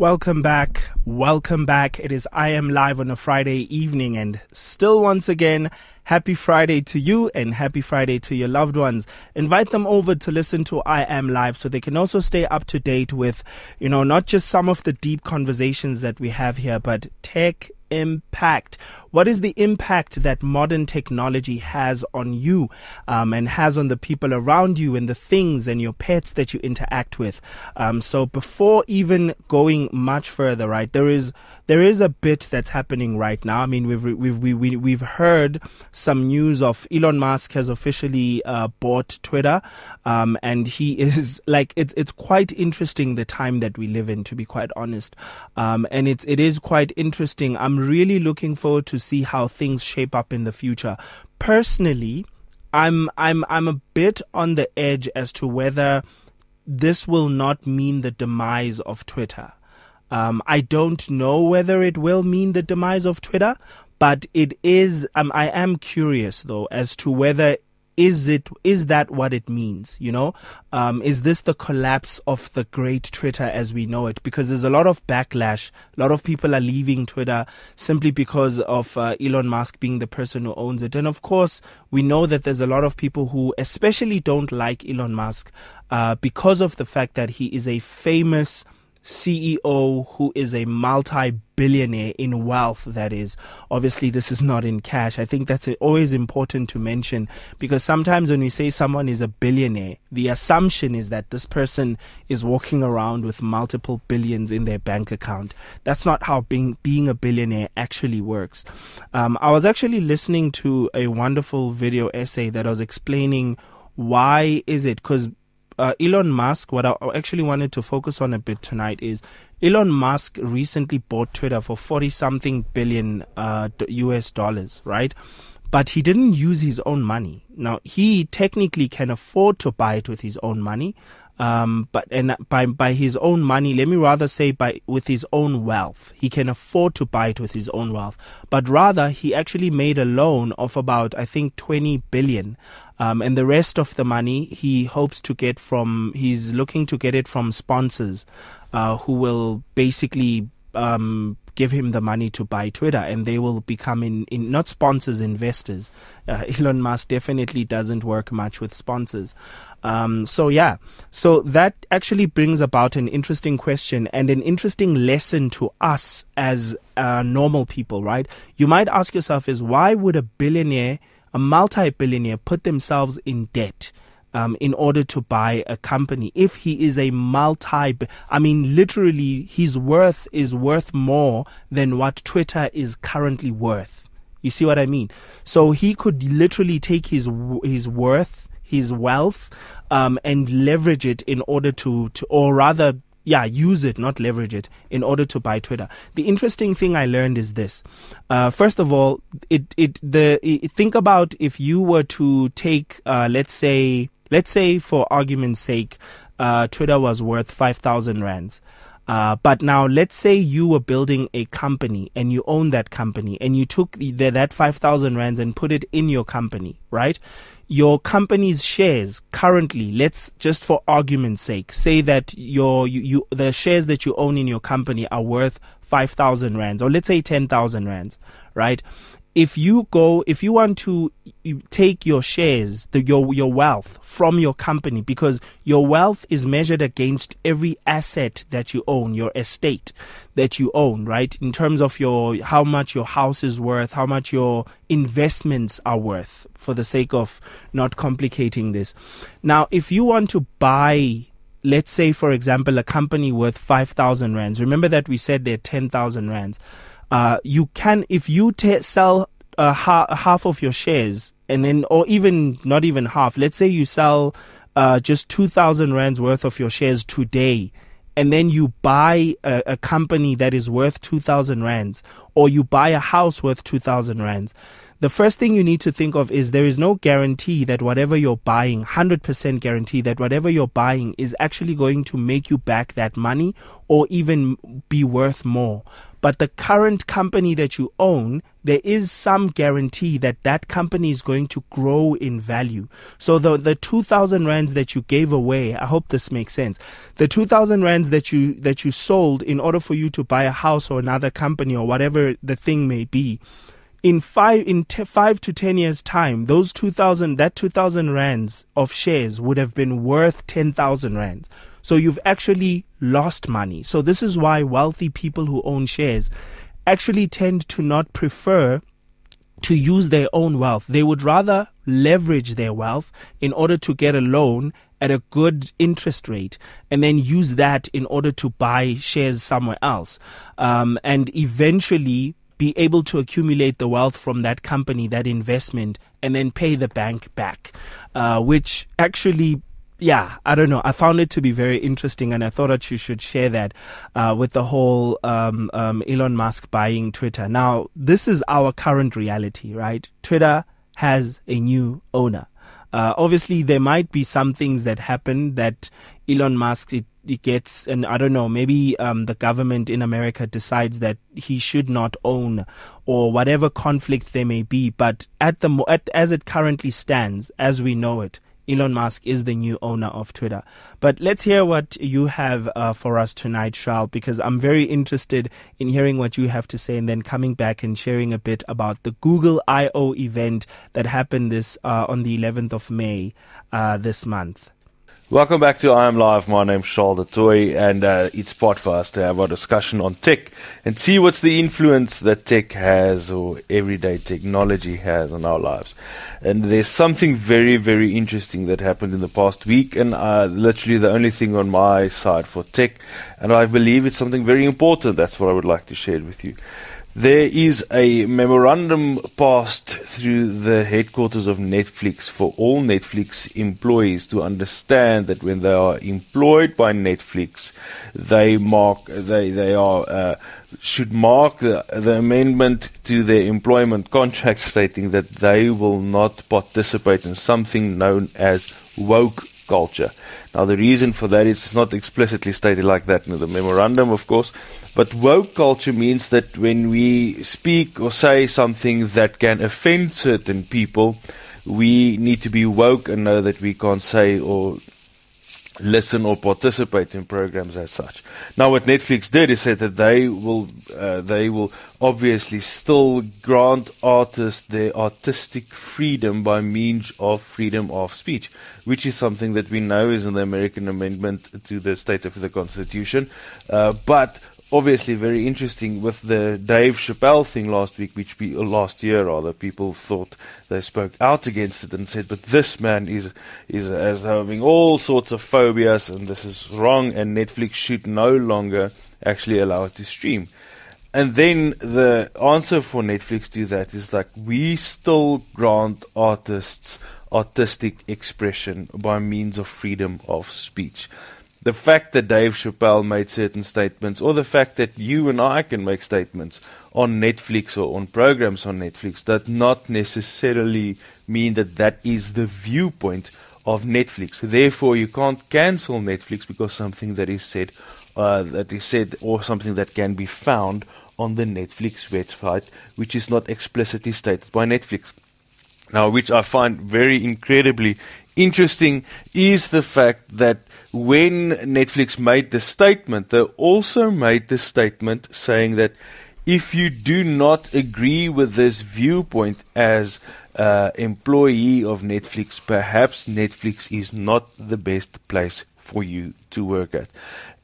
Welcome back. Welcome back. It is I Am Live on a Friday evening, and still once again, happy Friday to you and happy Friday to your loved ones. Invite them over to listen to I Am Live so they can also stay up to date with, you know, not just some of the deep conversations that we have here, but tech impact. What is the impact that modern technology has on you um, and has on the people around you and the things and your pets that you interact with? Um, so before even going much further, right, there is there is a bit that's happening right now. I mean, we've we've we, we, we've heard some news of Elon Musk has officially uh, bought Twitter, um, and he is like it's it's quite interesting the time that we live in, to be quite honest, um, and it's it is quite interesting. I'm really looking forward to see how things shape up in the future. Personally, I'm I'm I'm a bit on the edge as to whether this will not mean the demise of Twitter. Um, I don't know whether it will mean the demise of Twitter, but it is. Um, I am curious though as to whether is it is that what it means you know? Um, is this the collapse of the great twitter as we know it? Because there's a lot of backlash. A lot of people are leaving twitter simply because of uh, elon musk being the person who owns it. And of course we know that there's a lot of people who especially don't like elon musk uh, because of the fact that he is a famous CEO who is a multi billionaire in wealth, that is. Obviously, this is not in cash. I think that's always important to mention because sometimes when we say someone is a billionaire, the assumption is that this person is walking around with multiple billions in their bank account. That's not how being, being a billionaire actually works. Um, I was actually listening to a wonderful video essay that was explaining why is it because uh, Elon Musk, what I actually wanted to focus on a bit tonight is Elon Musk recently bought Twitter for 40 something billion uh, US dollars, right? But he didn't use his own money. Now, he technically can afford to buy it with his own money. Um, but and by by his own money, let me rather say by with his own wealth, he can afford to buy it with his own wealth. But rather, he actually made a loan of about I think 20 billion, um, and the rest of the money he hopes to get from, he's looking to get it from sponsors uh, who will basically um, give him the money to buy Twitter, and they will become in, in not sponsors, investors. Uh, Elon Musk definitely doesn't work much with sponsors. Um, so yeah, so that actually brings about an interesting question and an interesting lesson to us as uh, normal people, right? You might ask yourself: Is why would a billionaire a multi-billionaire put themselves in debt um, in order to buy a company. If he is a multi, I mean, literally, his worth is worth more than what Twitter is currently worth. You see what I mean? So he could literally take his his worth, his wealth, um, and leverage it in order to, to, or rather, yeah, use it, not leverage it, in order to buy Twitter. The interesting thing I learned is this. Uh, first of all, it it the it, think about if you were to take, uh, let's say, let's say for argument's sake, uh, Twitter was worth five thousand rands. Uh, but now let's say you were building a company and you own that company and you took the, that 5,000 rands and put it in your company, right? your company's shares currently, let's just for argument's sake, say that your you, you the shares that you own in your company are worth five thousand rands, or let's say ten thousand rands, right? If you go if you want to take your shares the, your your wealth from your company because your wealth is measured against every asset that you own your estate that you own right? In terms of your how much your house is worth how much your investments are worth for the sake of not complicating this. Now if you want to buy let's say for example a company worth 5000 rands remember that we said they're 10000 rands uh, you can if you t- sell uh, ha- half of your shares and then or even not even half let's say you sell uh, just 2000 rands worth of your shares today and then you buy a, a company that is worth 2000 rands or you buy a house worth 2000 rands the first thing you need to think of is there is no guarantee that whatever you're buying, 100% guarantee that whatever you're buying is actually going to make you back that money or even be worth more. But the current company that you own, there is some guarantee that that company is going to grow in value. So the the 2000 rands that you gave away, I hope this makes sense. The 2000 rands that you that you sold in order for you to buy a house or another company or whatever the thing may be in five in five to ten years time those 2000 that 2000 rands of shares would have been worth 10000 rands. So you've actually lost money. So this is why wealthy people who own shares actually tend to not prefer to use their own wealth. They would rather leverage their wealth in order to get a loan at a good interest rate and then use that in order to buy shares somewhere else. Um, and eventually be able to accumulate the wealth from that company, that investment, and then pay the bank back, uh, which actually yeah, I don't know. I found it to be very interesting, and I thought that you should share that uh, with the whole um, um, Elon Musk buying Twitter. Now, this is our current reality, right? Twitter has a new owner. Uh, obviously, there might be some things that happen that Elon Musk it it gets, and I don't know, maybe um, the government in America decides that he should not own, or whatever conflict there may be. But at the at, as it currently stands, as we know it, Elon Musk is the new owner of Twitter. But let's hear what you have uh, for us tonight, Charles, because I'm very interested in hearing what you have to say, and then coming back and sharing a bit about the Google I/O event that happened this uh, on the 11th of May uh, this month. Welcome back to I Am Live. My name's Charles du Toit, and uh, for us to have a discussion on tech and see what's the influence that tech has or everyday technology has on our lives. And there's something very, very interesting that happened in the past week, and uh, literally the only thing on my side for tech, and I believe it's something very important. That's what I would like to share with you. There is a memorandum passed through the headquarters of Netflix for all Netflix employees to understand that when they are employed by Netflix, they mark they they are uh, should mark the, the amendment to their employment contract stating that they will not participate in something known as woke culture. Now, the reason for that is it's not explicitly stated like that in the memorandum, of course, but woke culture means that when we speak or say something that can offend certain people, we need to be woke and know that we can't say or listen or participate in programs as such. Now, what Netflix did is said that they will uh, they will obviously still grant artists their artistic freedom by means of freedom of speech, which is something that we know is in the American Amendment to the State of the Constitution. Uh, but obviously very interesting with the Dave Chappelle thing last week, which be, uh, last year rather, people thought they spoke out against it and said, but this man is is as having all sorts of phobias and this is wrong, and Netflix should no longer actually allow it to stream. And then the answer for Netflix to that is like we still grant artists artistic expression by means of freedom of speech the fact that Dave Chappelle made certain statements, or the fact that you and I can make statements on Netflix or on programs on Netflix, does not necessarily mean that that is the viewpoint of Netflix. Therefore, you can't cancel Netflix because something that is said, uh, that is said, or something that can be found on the Netflix website, which is not explicitly stated by Netflix. Now, which I find very incredibly interesting is the fact that when Netflix made the statement, they also made the statement saying that if you do not agree with this viewpoint as uh, employee of Netflix, perhaps Netflix is not the best place for you to work at.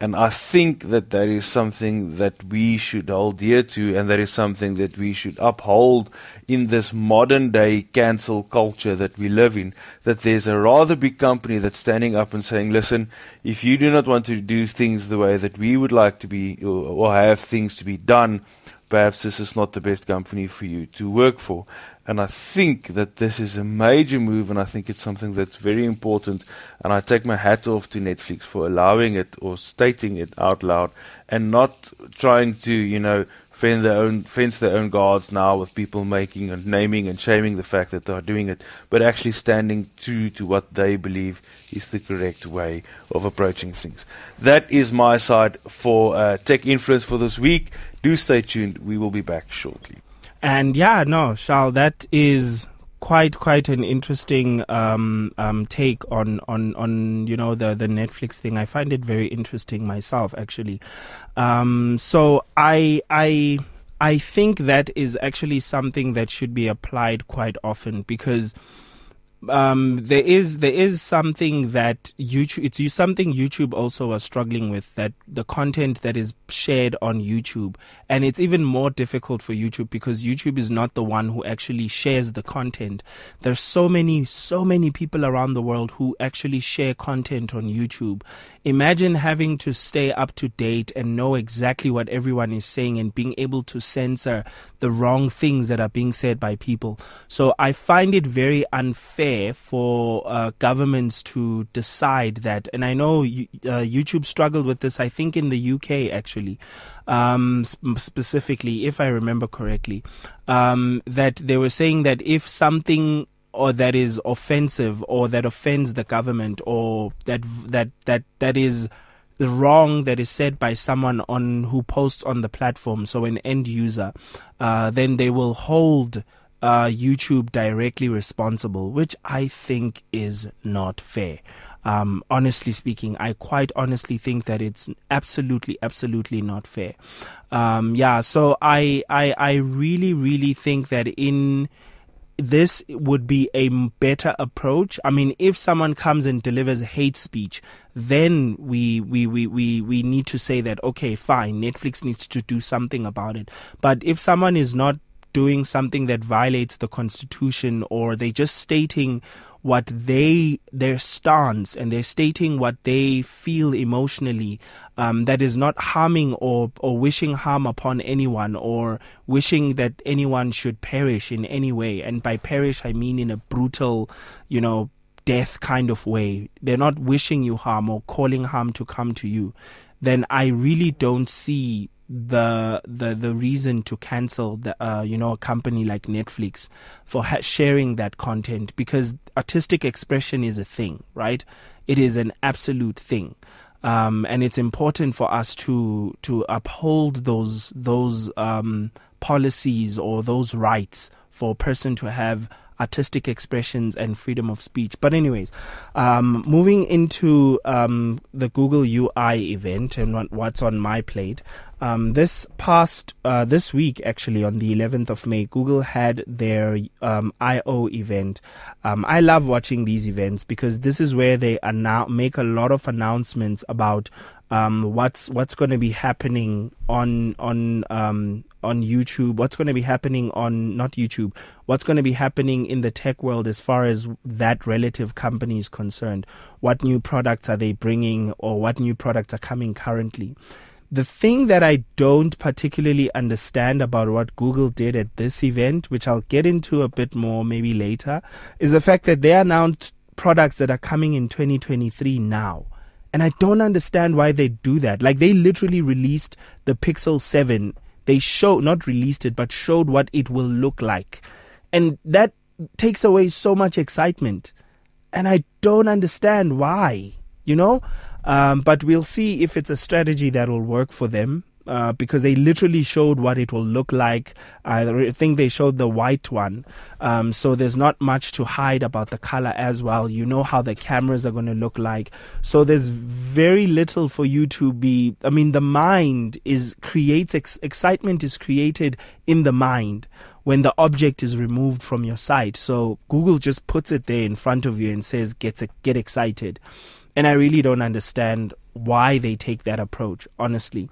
And I think that that is something that we should hold dear to, and that is something that we should uphold in this modern day cancel culture that we live in. That there's a rather big company that's standing up and saying, listen, if you do not want to do things the way that we would like to be, or, or have things to be done, perhaps this is not the best company for you to work for. And I think that this is a major move, and I think it's something that's very important. And I take my hat off to Netflix for allowing it or stating it out loud and not trying to, you know, fend their own fence their own guards now with people making and naming and shaming the fact that they are doing it, but actually standing true to what they believe is the correct way of approaching things. That is my side for uh, tech influence for this week. Do stay tuned. We will be back shortly. And yeah, no, Charles, that is quite quite an interesting um, um, take on, on on you know the the Netflix thing. I find it very interesting myself, actually. Um, so I I I think that is actually something that should be applied quite often because um, there is there is something that YouTube it's something YouTube also was struggling with that the content that is shared on YouTube and it's even more difficult for YouTube because YouTube is not the one who actually shares the content. There's so many so many people around the world who actually share content on YouTube. Imagine having to stay up to date and know exactly what everyone is saying and being able to censor the wrong things that are being said by people. So I find it very unfair for uh, governments to decide that. And I know uh, YouTube struggled with this, I think, in the UK actually. Um, specifically, if I remember correctly, um, that they were saying that if something or that is offensive or that offends the government or that that that that is the wrong that is said by someone on who posts on the platform, so an end user, uh, then they will hold uh, YouTube directly responsible, which I think is not fair. Um, honestly speaking, I quite honestly think that it's absolutely, absolutely not fair. Um, yeah, so I, I, I really, really think that in this would be a better approach. I mean, if someone comes and delivers hate speech, then we, we, we, we, we need to say that, okay, fine, Netflix needs to do something about it. But if someone is not doing something that violates the constitution or they're just stating what they their stance and they're stating what they feel emotionally um, that is not harming or or wishing harm upon anyone or wishing that anyone should perish in any way. And by perish I mean in a brutal you know death kind of way. They're not wishing you harm or calling harm to come to you. Then I really don't see the the the reason to cancel the uh, you know a company like Netflix for ha- sharing that content because artistic expression is a thing, right? It is an absolute thing. Um, and it's important for us to to uphold those those um, policies or those rights for a person to have artistic expressions and freedom of speech. But anyways, um, moving into um, the Google UI event and what, what's on my plate. Um, this past uh, this week, actually on the 11th of May, Google had their um, I/O event. Um, I love watching these events because this is where they annou- make a lot of announcements about um, what's what's going to be happening on on um, on YouTube, what's going to be happening on not YouTube, what's going to be happening in the tech world as far as that relative company is concerned. What new products are they bringing, or what new products are coming currently? The thing that I don't particularly understand about what Google did at this event, which I'll get into a bit more maybe later, is the fact that they announced products that are coming in 2023 now. And I don't understand why they do that. Like they literally released the Pixel 7. They showed, not released it, but showed what it will look like. And that takes away so much excitement. And I don't understand why, you know? Um, but we'll see if it's a strategy that will work for them uh, because they literally showed what it will look like. I think they showed the white one. Um, so there's not much to hide about the color as well. You know how the cameras are going to look like. So there's very little for you to be. I mean, the mind is creates ex- excitement is created in the mind when the object is removed from your sight. So Google just puts it there in front of you and says, "Get get excited." And I really don't understand why they take that approach, honestly.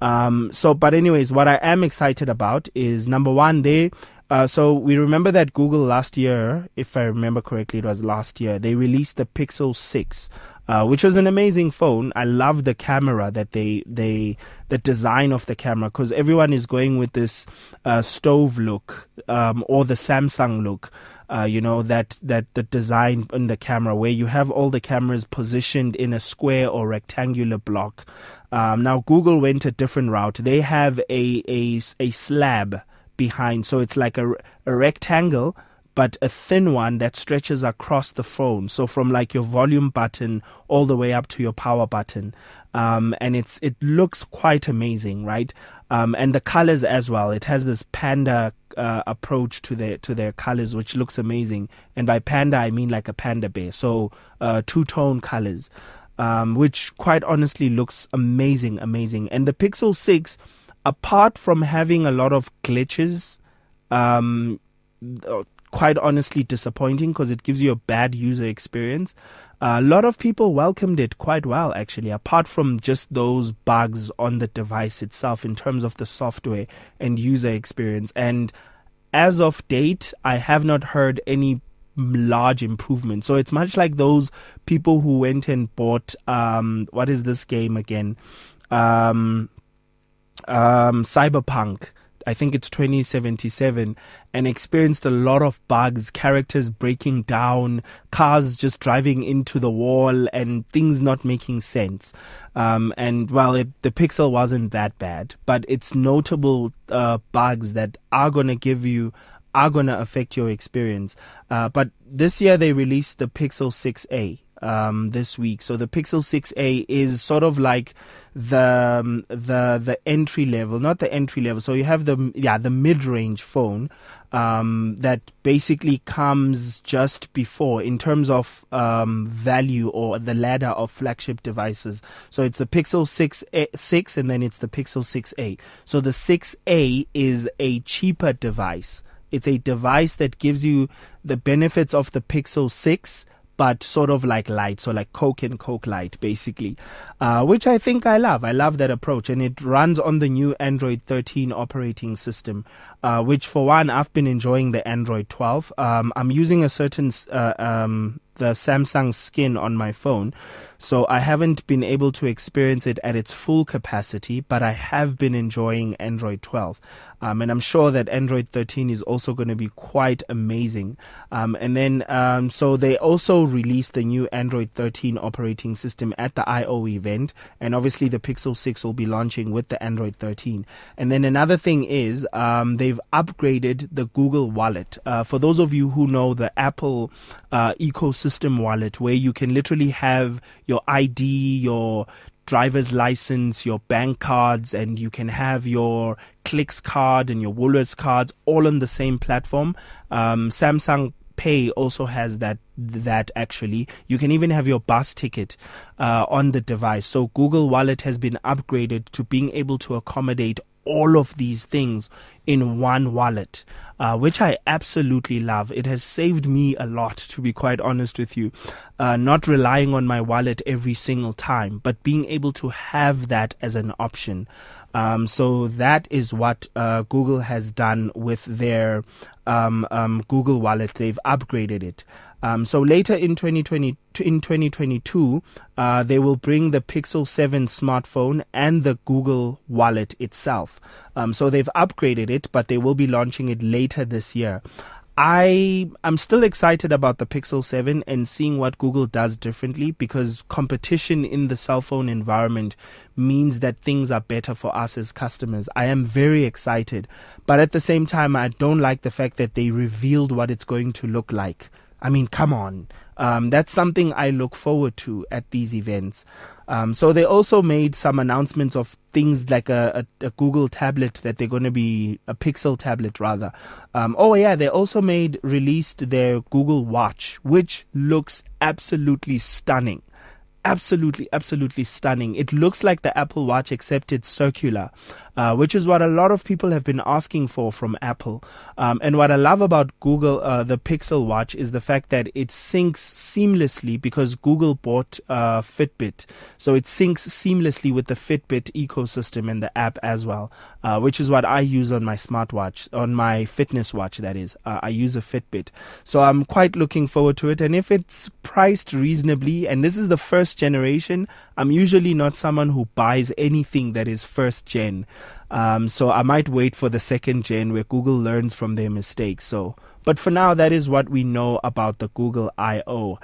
Um, so, but anyways, what I am excited about is number one, they. Uh, so we remember that Google last year, if I remember correctly, it was last year. They released the Pixel Six, uh, which was an amazing phone. I love the camera that they they the design of the camera because everyone is going with this uh, stove look um, or the Samsung look uh, you know that that the design in the camera where you have all the cameras positioned in a square or rectangular block Um, now, Google went a different route. They have a, a, a slab behind, so it's like a, a rectangle but a thin one that stretches across the phone. So from like your volume button all the way up to your power button. Um, and it's it looks quite amazing, right? Um, and the colors as well. It has this panda uh, approach to their to their colors, which looks amazing. And by panda, I mean like a panda bear. So uh, two tone colors, um, which quite honestly looks amazing, amazing. And the Pixel Six, apart from having a lot of glitches, um, quite honestly disappointing because it gives you a bad user experience. A lot of people welcomed it quite well, actually, apart from just those bugs on the device itself in terms of the software and user experience. And as of date, I have not heard any large improvement. So it's much like those people who went and bought um, what is this game again? Um, um, Cyberpunk I think it's 2077, and experienced a lot of bugs, characters breaking down, cars just driving into the wall, and things not making sense. Um, and while it, the Pixel wasn't that bad, but it's notable uh, bugs that are going to give you are going to affect your experience. Uh, but this year they released the Pixel 6a um, this week. So the Pixel 6a is sort of like the um, the the entry level, not the entry level. So you have the yeah the mid range phone um, that basically comes just before in terms of um, value or the ladder of flagship devices. So it's the Pixel 6 a, 6 and then it's the Pixel 6a. So the 6a is a cheaper device. It's a device that gives you the benefits of the Pixel 6 but sort of like light, so like Coke and Coke Light, basically, uh, which I think I love. I love that approach, and it runs on the new Android 13 operating system, uh, which for one, I've been enjoying the Android 12. Um, I'm using a certain uh, um, the Samsung skin on my phone. So I haven't been able to experience it at its full capacity, but I have been enjoying Android 12. Um, and I'm sure that Android 13 is also going to be quite amazing. Um, and then, um, so they also released the new Android 13 operating system at the I/O event. And obviously, the Pixel 6 will be launching with the Android 13. And then another thing is, um, they've upgraded the Google Wallet. Uh, for those of you who know the Apple uh, ecosystem wallet, where you can literally have your ID, your driver's license, your bank cards, and you can have your Clicks card and your Woolworths cards all on the same platform. Um, Samsung Pay also has that that actually. You can even have your bus ticket uh, on the device. So Google Wallet has been upgraded to being able to accommodate all of these things in one wallet, uh, which I absolutely love. It has saved me a lot, to be quite honest with you. Uh, not relying on my wallet every single time, but being able to have that as an option. Um, so that is what uh, Google has done with their um, um, Google Wallet. They've upgraded it. Um, so later in 2020, in 2022, uh, they will bring the Pixel 7 smartphone and the Google Wallet itself. Um, so they've upgraded it, but they will be launching it later this year. I am still excited about the Pixel 7 and seeing what Google does differently because competition in the cell phone environment means that things are better for us as customers. I am very excited, but at the same time, I don't like the fact that they revealed what it's going to look like. I mean, come on. Um, that's something I look forward to at these events. Um, so they also made some announcements of things like a, a, a Google tablet that they're going to be a Pixel tablet rather. Um, oh yeah, they also made released their Google Watch, which looks absolutely stunning absolutely, absolutely stunning. It looks like the Apple Watch, except it's circular, uh, which is what a lot of people have been asking for from Apple. Um, and what I love about Google, uh, the Pixel Watch, is the fact that it syncs seamlessly because Google bought uh, Fitbit. So it syncs seamlessly with the Fitbit ecosystem and the app as well, uh, which is what I use on my smartwatch, on my fitness watch, that is. Uh, I use a Fitbit. So I'm quite looking forward to it. And if it's priced reasonably, and this is the first generation, I'm usually not someone who buys anything that is first gen. Um, so I might wait for the second gen where Google learns from their mistakes. So, but for now, that is what we know about the Google I/O.